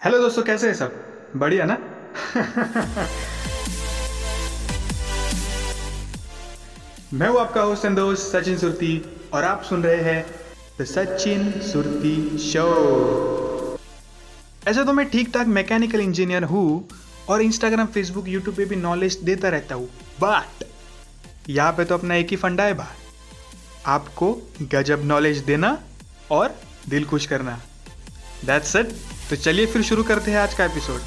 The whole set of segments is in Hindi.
हेलो दोस्तों, कैसे हैं सब? बढ़िया ना? मैं हूँ आपका होस्ट एंड दोस्त सचिन सुरती, और आप सुन रहे हैं द सचिन सुरती शो ऐसे तो मैं ठीक ठाक मैकेनिकल इंजीनियर हूँ, और इंस्टाग्राम फेसबुक यूट्यूब पे भी नॉलेज देता रहता हूँ। बट यहाँ पे तो अपना एक ही फंडा है भाई आपको गजब नॉलेज देना और दिल खुश करना। दैट्स इट तो चलिए फिर शुरू करते हैं आज का episode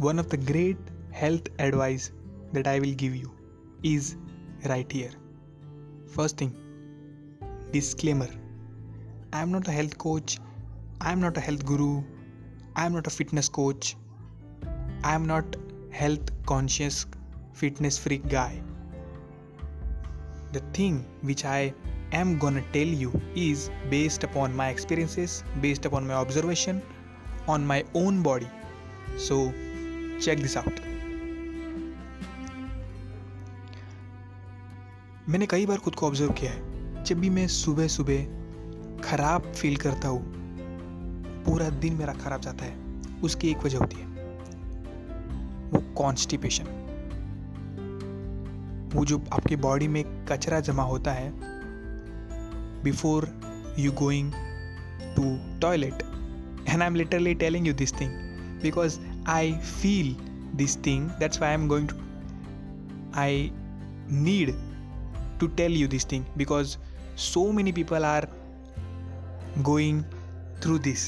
one of the great health advice that I will give you is right here first thing disclaimer I am not a health coach I am not a health guru I am not a fitness coach I am not health conscious fitness free guy the thing which I am gonna tell you is based upon my experiences based upon my observation on my own body so check this out मैंने कई बार खुद को ऑब्ज़र्व किया है। जब भी मैं सुबह सुबह खराब फील करता हूँ पूरा दिन मेरा खराब जाता है। उसकी एक वजह होती है। वो कॉन्स्टिपेशन वो जो आपकी बॉडी में कचरा जमा होता है before you going to toilet and I am literally telling you this thing because I feel this thing that's why I am going to I need to tell you this thing because so many people are going through this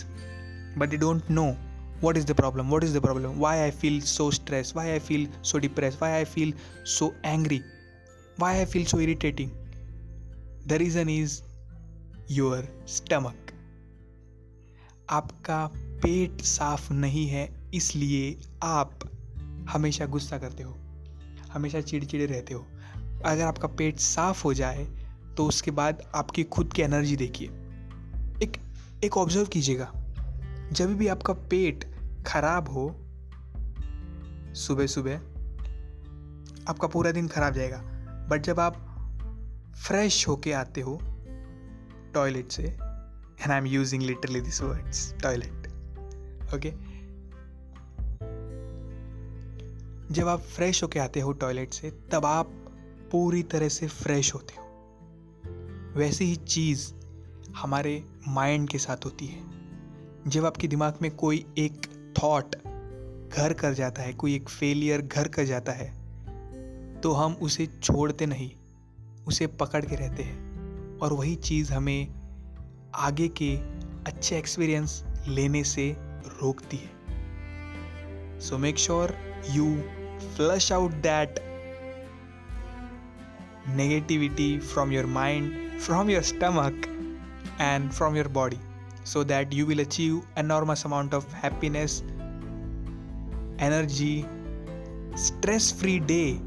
but they don't know what is the problem what is the problem why i feel so stressed why i feel so depressed why i feel so angry why i feel so irritating the reason is your stomach आपका पेट साफ़ नहीं है इसलिए आप हमेशा गुस्सा करते हो हमेशा चिड़चिड़े रहते हो अगर आपका पेट साफ़ हो जाए तो उसके बाद आपकी खुद की एनर्जी देखिए एक एक ऑब्ज़र्व कीजिएगा जब भी आपका पेट खराब हो सुबह सुबह आपका पूरा दिन खराब जाएगा। बट जब आप फ्रेश होके आते हो टॉयलेट से and I am using literally this words toilet okay जब आप फ्रेश होके आते हो टॉयलेट से, तब आप पूरी तरह से फ्रेश होते हो। वैसी ही चीज़ हमारे माइंड के साथ होती है। जब आपके दिमाग में कोई एक थॉट घर कर जाता है कोई एक फेलियर घर कर जाता है तो हम उसे छोड़ते नहीं उसे पकड़ के रहते हैं। और वही चीज़ हमें आगे के अच्छे एक्सपीरियंस लेने से रोकती है। So make sure you flush out that negativity from your mind, from your stomach, and from your body. so that you will achieve enormous amount of happiness energy stress free day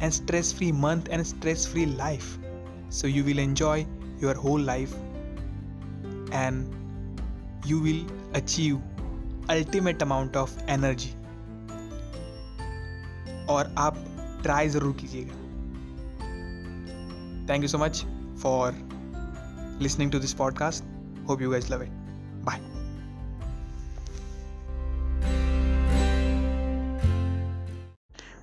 and stress free month and stress free life so you will enjoy your whole life and you will achieve ultimate amount of energy और आप ट्राई ज़रूर कीजिएगा Thank you so much for listening to this podcast. Hope you guys love it. Bye.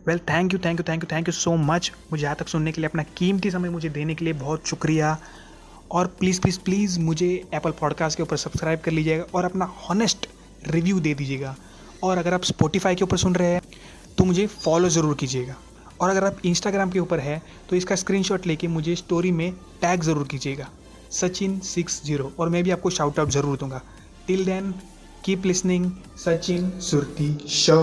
Well thank you thank you thank you thank you so much मुझे यहाँ तक सुनने के लिए अपना कीमती समय मुझे देने के लिए बहुत शुक्रिया। और प्लीज़ प्लीज़ प्लीज़ मुझे एप्पल पॉडकास्ट के ऊपर सब्सक्राइब कर लीजिएगा और अपना हॉनेस्ट रिव्यू दे दीजिएगा। और अगर आप स्पोटिफाई के ऊपर सुन रहे हैं तो मुझे फॉलो ज़रूर कीजिएगा। और अगर आप इंस्टाग्राम के ऊपर है तो इसका स्क्रीनशॉट लेके मुझे स्टोरी में टैग ज़रूर कीजिएगा। Sachin six zero. और मैं भी आपको शाउट आउट ज़रूर दूँगा। Till then keep listening Sachin Surti show